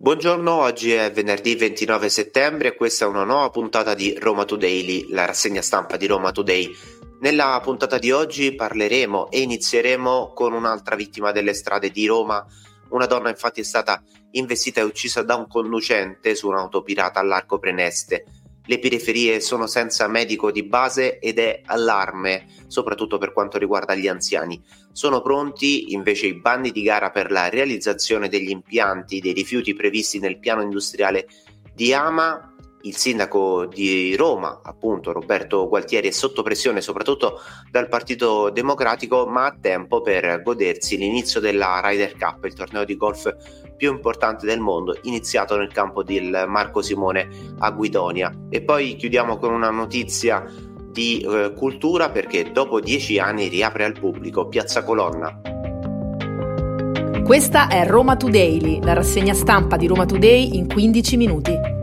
Buongiorno, oggi è venerdì 29 settembre e questa è una nuova puntata di Roma Today, la rassegna stampa di Roma Today. Nella puntata di oggi parleremo e inizieremo con un'altra vittima delle strade di Roma. Una donna infatti è stata investita e uccisa da un conducente su un'auto pirata all'Arco Preneste. Le periferie sono senza medico di base ed è allarme, soprattutto per quanto riguarda gli anziani. Sono pronti invece i bandi di gara per la realizzazione degli impianti dei rifiuti previsti nel piano industriale di Ama il sindaco di Roma, appunto Roberto Gualtieri, è sotto pressione soprattutto dal Partito Democratico, ma ha tempo per godersi l'inizio della Ryder Cup, il torneo di golf più importante del mondo, iniziato nel campo del Marco Simone a Guidonia. E poi chiudiamo con una notizia di eh, cultura perché dopo dieci anni riapre al pubblico Piazza Colonna. Questa è Roma Today, la rassegna stampa di Roma Today in 15 minuti.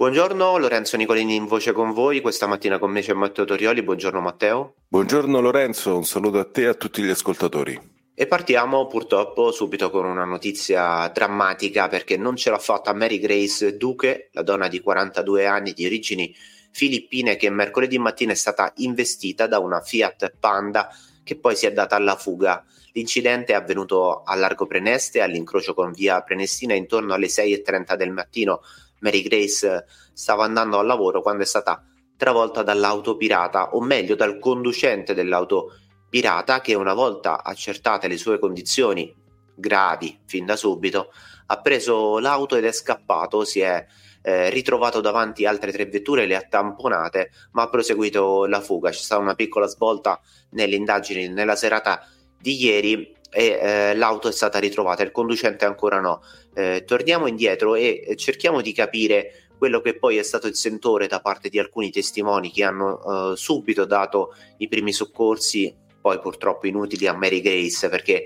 Buongiorno, Lorenzo Nicolini in voce con voi, questa mattina con me c'è Matteo Torioli, buongiorno Matteo. Buongiorno Lorenzo, un saluto a te e a tutti gli ascoltatori. E partiamo purtroppo subito con una notizia drammatica perché non ce l'ha fatta Mary Grace Duque, la donna di 42 anni di origini filippine che mercoledì mattina è stata investita da una Fiat Panda che poi si è data alla fuga. L'incidente è avvenuto a Largo Preneste all'incrocio con via Prenestina intorno alle 6.30 del mattino Mary Grace stava andando al lavoro quando è stata travolta dall'auto pirata, o meglio dal conducente dell'auto pirata che una volta accertate le sue condizioni gravi fin da subito, ha preso l'auto ed è scappato, si è eh, ritrovato davanti altre tre vetture, le ha tamponate, ma ha proseguito la fuga. C'è stata una piccola svolta nelle indagini nella serata di ieri e eh, l'auto è stata ritrovata, il conducente ancora no. Eh, torniamo indietro e cerchiamo di capire quello che poi è stato il sentore da parte di alcuni testimoni che hanno eh, subito dato i primi soccorsi, poi purtroppo inutili a Mary Grace perché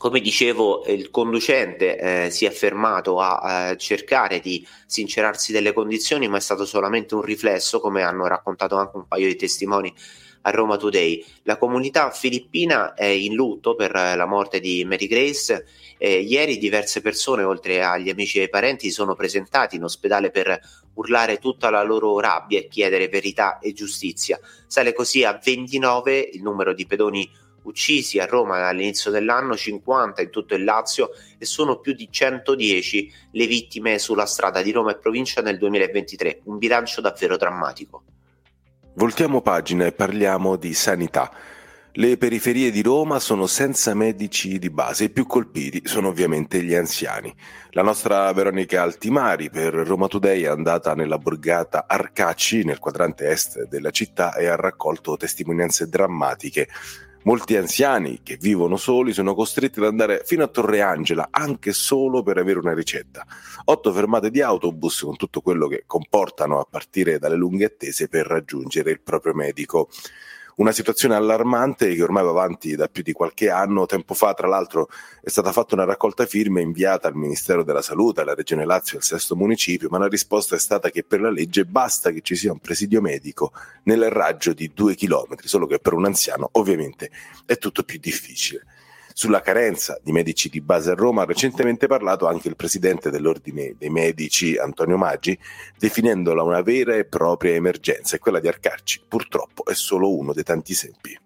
come dicevo, il conducente eh, si è fermato a, a, cercare di sincerarsi delle condizioni, ma è stato solamente un riflesso, come hanno raccontato anche un paio di testimoni a Roma Today. La comunità filippina è in lutto per la morte di Mary Grace. Eh, ieri diverse persone, oltre agli amici e ai parenti, sono presentati in ospedale per urlare tutta la loro rabbia e chiedere verità e giustizia. Sale così a 29 il numero di pedoni uccisi a Roma all'inizio dell'anno, 50 in tutto il Lazio e sono più di 110 le vittime sulla strada di Roma e provincia nel 2023, un bilancio davvero drammatico. Voltiamo pagina e parliamo di sanità. Le periferie di Roma sono senza medici di base, i più colpiti sono ovviamente gli anziani. La nostra Veronica Altimari per Roma Today è andata nella borgata Arcacci, nel quadrante est della città, e ha raccolto testimonianze drammatiche Molti anziani che vivono soli sono costretti ad andare fino a Torre Angela anche solo per avere una ricetta. Otto fermate di autobus con tutto quello che comportano a partire dalle lunghe attese per raggiungere il proprio medico. Una situazione allarmante che ormai va avanti da più di qualche anno. Tempo fa, tra l'altro, è stata fatta una raccolta firme inviata al Ministero della Salute, alla Regione Lazio e al sesto municipio, ma la risposta è stata che per la legge basta che ci sia un presidio medico nel raggio di due chilometri, solo che per un anziano ovviamente è tutto più difficile. Sulla carenza di medici di base a Roma ha recentemente parlato anche il presidente dell'Ordine dei Medici, Antonio Maggi, definendola una vera e propria emergenza e quella di Arcarci purtroppo è solo uno dei tanti esempi.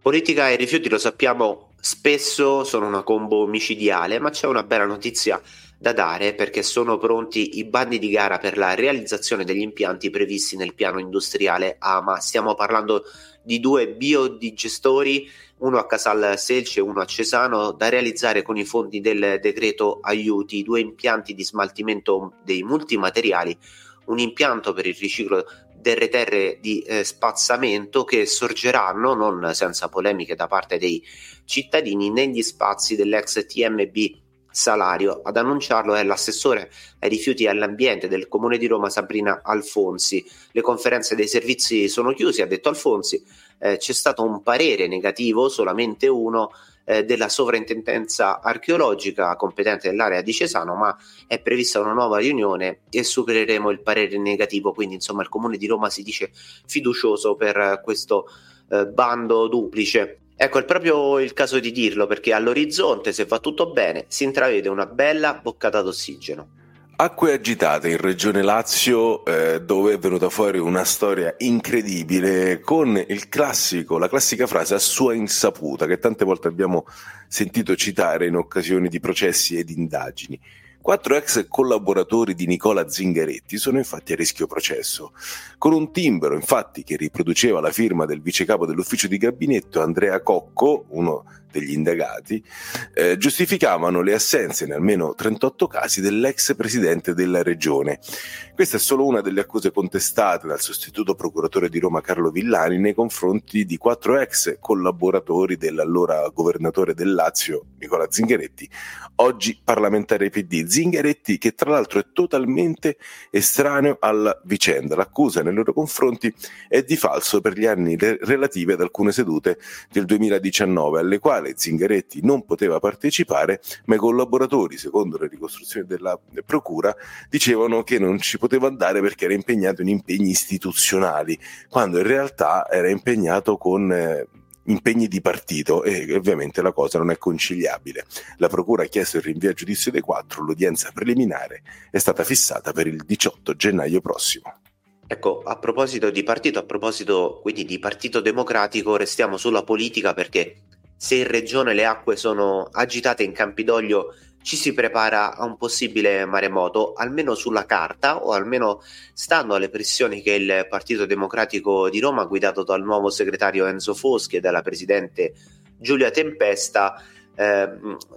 Politica e rifiuti lo sappiamo spesso sono una combo micidiale, ma c'è una bella notizia da dare perché sono pronti i bandi di gara per la realizzazione degli impianti previsti nel piano industriale AMA. Stiamo parlando di due biodigestori, uno a Casal Selce e uno a Cesano, da realizzare con i fondi del decreto aiuti, due impianti di smaltimento dei multimateriali, un impianto per il riciclo delle terre di eh, spazzamento che sorgeranno, non senza polemiche da parte dei cittadini, negli spazi dell'ex TMB salario. Ad annunciarlo è l'assessore ai rifiuti e all'ambiente del Comune di Roma Sabrina Alfonsi. Le conferenze dei servizi sono chiuse, ha detto Alfonsi. Eh, c'è stato un parere negativo, solamente uno, eh, della sovrintendenza archeologica competente dell'area di Cesano, ma è prevista una nuova riunione e supereremo il parere negativo. Quindi, insomma, il Comune di Roma si dice fiducioso per questo eh, bando duplice Ecco, è proprio il caso di dirlo perché all'orizzonte, se va tutto bene, si intravede una bella boccata d'ossigeno. Acque agitate in Regione Lazio, eh, dove è venuta fuori una storia incredibile con classico, la classica frase a sua insaputa, che tante volte abbiamo sentito citare in occasioni di processi ed indagini. Quattro ex collaboratori di Nicola Zingaretti sono infatti a rischio processo, con un timbro infatti che riproduceva la firma del vicecapo dell'ufficio di gabinetto Andrea Cocco, uno degli indagati, eh, giustificavano le assenze in almeno 38 casi dell'ex presidente della regione. Questa è solo una delle accuse contestate dal sostituto procuratore di Roma Carlo Villani nei confronti di quattro ex collaboratori dell'allora governatore del Lazio Nicola Zingaretti, oggi parlamentare PD. Zingaretti che tra l'altro è totalmente estraneo alla vicenda. L'accusa nei loro confronti è di falso per gli anni re- relativi ad alcune sedute del 2019 alle quali quale Zingaretti non poteva partecipare, ma i collaboratori, secondo le ricostruzioni della Procura, dicevano che non ci poteva andare perché era impegnato in impegni istituzionali, quando in realtà era impegnato con... Eh, impegni di partito e ovviamente la cosa non è conciliabile. La Procura ha chiesto il rinvio a giudizio dei quattro, l'udienza preliminare è stata fissata per il 18 gennaio prossimo. Ecco, a proposito di partito, a proposito quindi di Partito Democratico, restiamo sulla politica perché se in regione le acque sono agitate in Campidoglio ci si prepara a un possibile maremoto, almeno sulla carta o almeno stando alle pressioni che il Partito Democratico di Roma, guidato dal nuovo segretario Enzo Foschi e dalla presidente Giulia Tempesta, eh,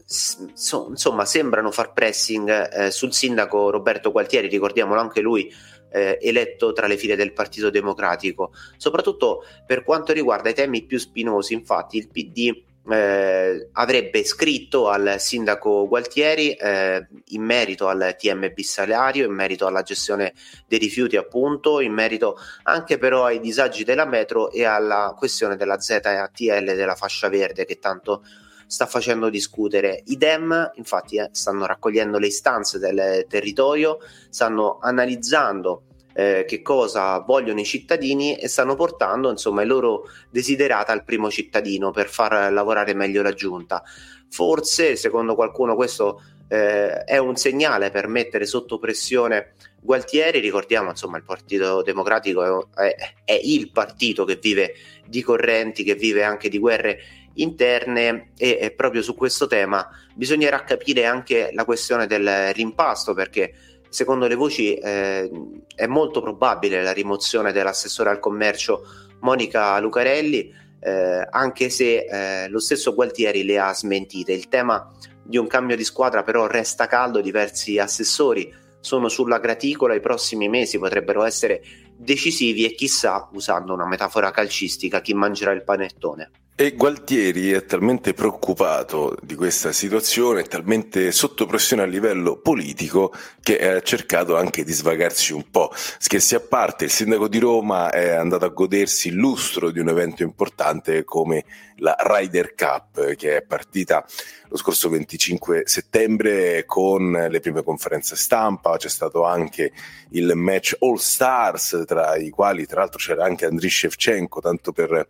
so, insomma sembrano far pressing eh, sul sindaco Roberto Gualtieri, ricordiamolo anche lui eh, eletto tra le file del Partito Democratico, soprattutto per quanto riguarda i temi più spinosi, infatti il PD eh, avrebbe scritto al sindaco Gualtieri eh, in merito al TMB salario, in merito alla gestione dei rifiuti appunto, in merito anche però ai disagi della metro e alla questione della ZATL della fascia verde che tanto sta facendo discutere. I DEM infatti eh, stanno raccogliendo le istanze del territorio, stanno analizzando eh, che cosa vogliono i cittadini e stanno portando insomma i loro desiderata al primo cittadino per far lavorare meglio la giunta. Forse, secondo qualcuno, questo eh, è un segnale per mettere sotto pressione Gualtieri. Ricordiamo, insomma, il Partito Democratico è, è, è il partito che vive di correnti, che vive anche di guerre interne e, e proprio su questo tema bisognerà capire anche la questione del rimpasto perché secondo le voci eh, è molto probabile la rimozione dell'assessore al commercio Monica Lucarelli, eh, anche se eh, lo stesso Gualtieri le ha smentite. Il tema di un cambio di squadra però resta caldo, diversi assessori sono sulla graticola, i prossimi mesi potrebbero essere decisivi e chissà, usando una metafora calcistica, chi mangerà il panettone. E Gualtieri è talmente preoccupato di questa situazione, talmente sotto pressione a livello politico che ha cercato anche di svagarsi un po'. Scherzi a parte, il sindaco di Roma è andato a godersi il lustro di un evento importante come la Ryder Cup, che è partita lo scorso 25 settembre con le prime conferenze stampa, c'è stato anche il match All Stars, tra i quali tra l'altro c'era anche Andriy Shevchenko, tanto per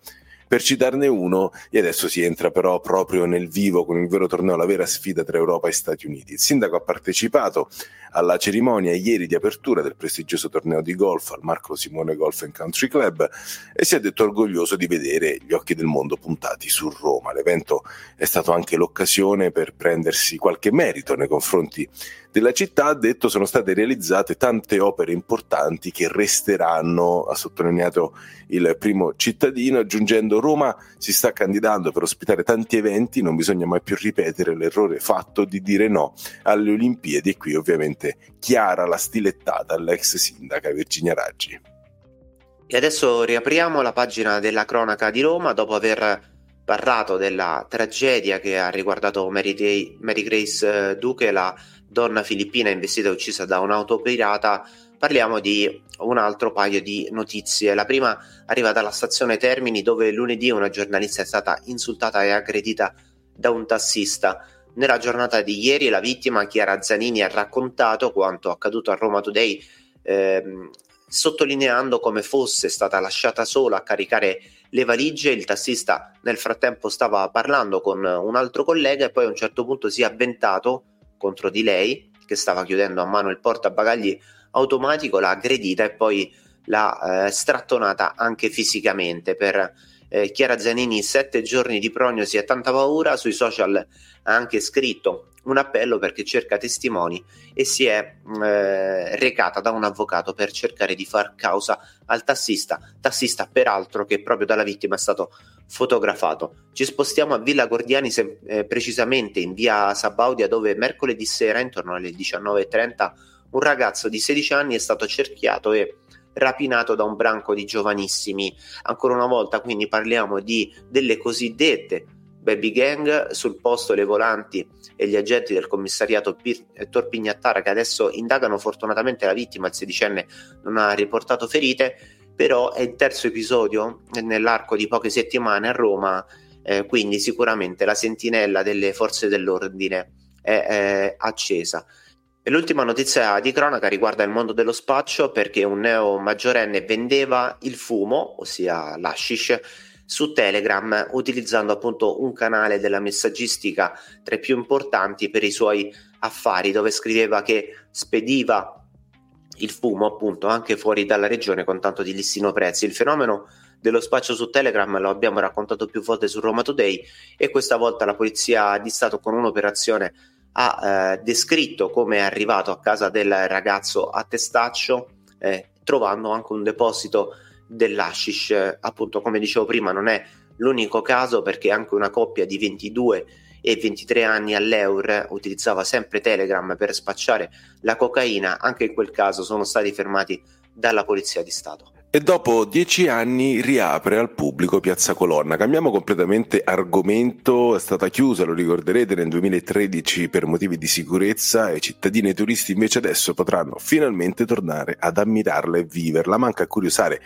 per citarne uno, e adesso si entra però proprio nel vivo con il vero torneo, la vera sfida tra Europa e Stati Uniti. Il sindaco ha partecipato alla cerimonia ieri di apertura del prestigioso torneo di golf al Marco Simone Golf and Country Club e si è detto orgoglioso di vedere gli occhi del mondo puntati su Roma. L'evento è stato anche l'occasione per prendersi qualche merito nei confronti della città, ha detto sono state realizzate tante opere importanti che resteranno, ha sottolineato il primo cittadino, aggiungendo Roma si sta candidando per ospitare tanti eventi, non bisogna mai più ripetere l'errore fatto di dire no alle Olimpiadi. E qui ovviamente chiara la stilettata all'ex sindaca Virginia Raggi. E adesso riapriamo la pagina della cronaca di Roma. Dopo aver parlato della tragedia che ha riguardato Mary, Day, Mary Grace eh, Duque, la donna filippina investita e uccisa da un'auto pirata, parliamo di un altro paio di notizie. La prima arriva dalla stazione Termini dove lunedì una giornalista è stata insultata e aggredita da un tassista. Nella giornata di ieri la vittima, Chiara Zanini, ha raccontato quanto accaduto a Roma Today, ehm, sottolineando come fosse stata lasciata sola a caricare le valigie, il tassista nel frattempo stava parlando con un altro collega e poi a un certo punto si è avventato contro di lei che stava chiudendo a mano il portabagagli automatico, l'ha aggredita e poi l'ha eh, strattonata anche fisicamente. Per eh, Chiara Zanini sette giorni di prognosi e tanta paura. Sui social ha anche scritto un appello perché cerca testimoni e si è eh, recata da un avvocato per cercare di far causa al tassista, tassista peraltro che proprio dalla vittima è stato fotografato. Ci spostiamo a Villa Gordiani, se, eh, precisamente in via Sabaudia, dove mercoledì sera, intorno alle 19.30, un ragazzo di 16 anni è stato cerchiato e rapinato da un branco di giovanissimi. Ancora una volta, quindi parliamo di delle cosiddette baby gang, sul posto le volanti e gli agenti del commissariato Pir- Torpignattara che adesso indagano fortunatamente la vittima, il sedicenne non ha riportato ferite, però è il terzo episodio nell'arco di poche settimane a Roma, eh, quindi sicuramente la sentinella delle forze dell'ordine è, è accesa. E l'ultima notizia di cronaca riguarda il mondo dello spaccio perché un neo maggiorenne vendeva il fumo, ossia l'ashish, su Telegram utilizzando appunto un canale della messaggistica tra i più importanti per i suoi affari dove scriveva che spediva il fumo appunto anche fuori dalla regione con tanto di listino prezzi. Il fenomeno dello spaccio su Telegram lo abbiamo raccontato più volte su Roma Today e questa volta la polizia di Stato con un'operazione ha eh, descritto come è arrivato a casa del ragazzo a testaccio, eh, trovando anche un deposito dell'Ashish. Appunto, come dicevo prima, non è l'unico caso perché anche una coppia di 22 e 23 anni all'Eur utilizzava sempre Telegram per spacciare la cocaina. Anche in quel caso sono stati fermati dalla Polizia di Stato. E dopo dieci anni riapre al pubblico Piazza Colonna. Cambiamo completamente argomento, è stata chiusa, lo ricorderete, nel 2013 per motivi di sicurezza e cittadini e turisti invece adesso potranno finalmente tornare ad ammirarla e viverla. Manca a curiosare,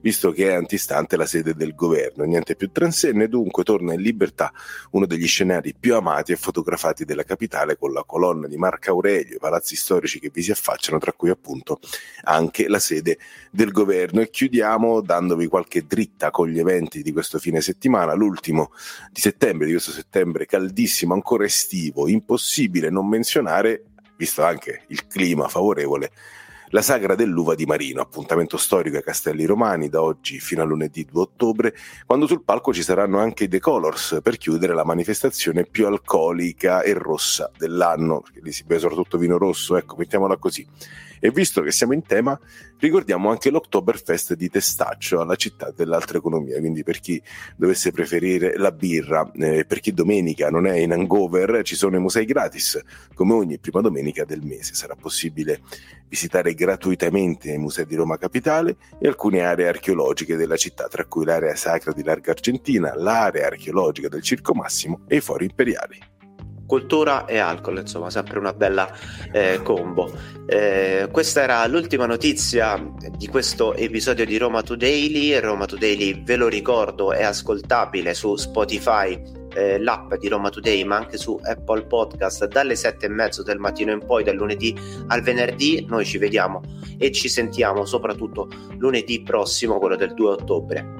visto che è antistante la sede del governo, niente più transenne, dunque torna in libertà uno degli scenari più amati e fotografati della capitale con la colonna di Marco Aurelio, i palazzi storici che vi si affacciano, tra cui appunto anche la sede del governo. Chiudiamo dandovi qualche dritta con gli eventi di questo fine settimana, l'ultimo di settembre, di questo settembre caldissimo, ancora estivo, impossibile non menzionare, visto anche il clima favorevole, la sagra dell'uva di Marino, appuntamento storico ai Castelli Romani da oggi fino a lunedì 2 ottobre, quando sul palco ci saranno anche i The Colors per chiudere la manifestazione più alcolica e rossa dell'anno, perché lì si beve soprattutto vino rosso, ecco, mettiamola così. E visto che siamo in tema, ricordiamo anche l'Oktoberfest di Testaccio alla città dell'altra economia, quindi per chi dovesse preferire la birra, eh, per chi domenica non è in hangover, ci sono i musei gratis, come ogni prima domenica del mese. Sarà possibile visitare gratuitamente i musei di Roma Capitale e alcune aree archeologiche della città, tra cui l'area sacra di Larga Argentina, l'area archeologica del Circo Massimo e i fori imperiali cultura e alcol, insomma, sempre una bella eh, combo. Eh, questa era l'ultima notizia di questo episodio di Roma Today. Roma Today, ve lo ricordo, è ascoltabile su Spotify, eh, l'app di Roma Today, ma anche su Apple Podcast dalle sette e mezzo del mattino in poi, dal lunedì al venerdì. Noi ci vediamo e ci sentiamo soprattutto lunedì prossimo, quello del 2 ottobre.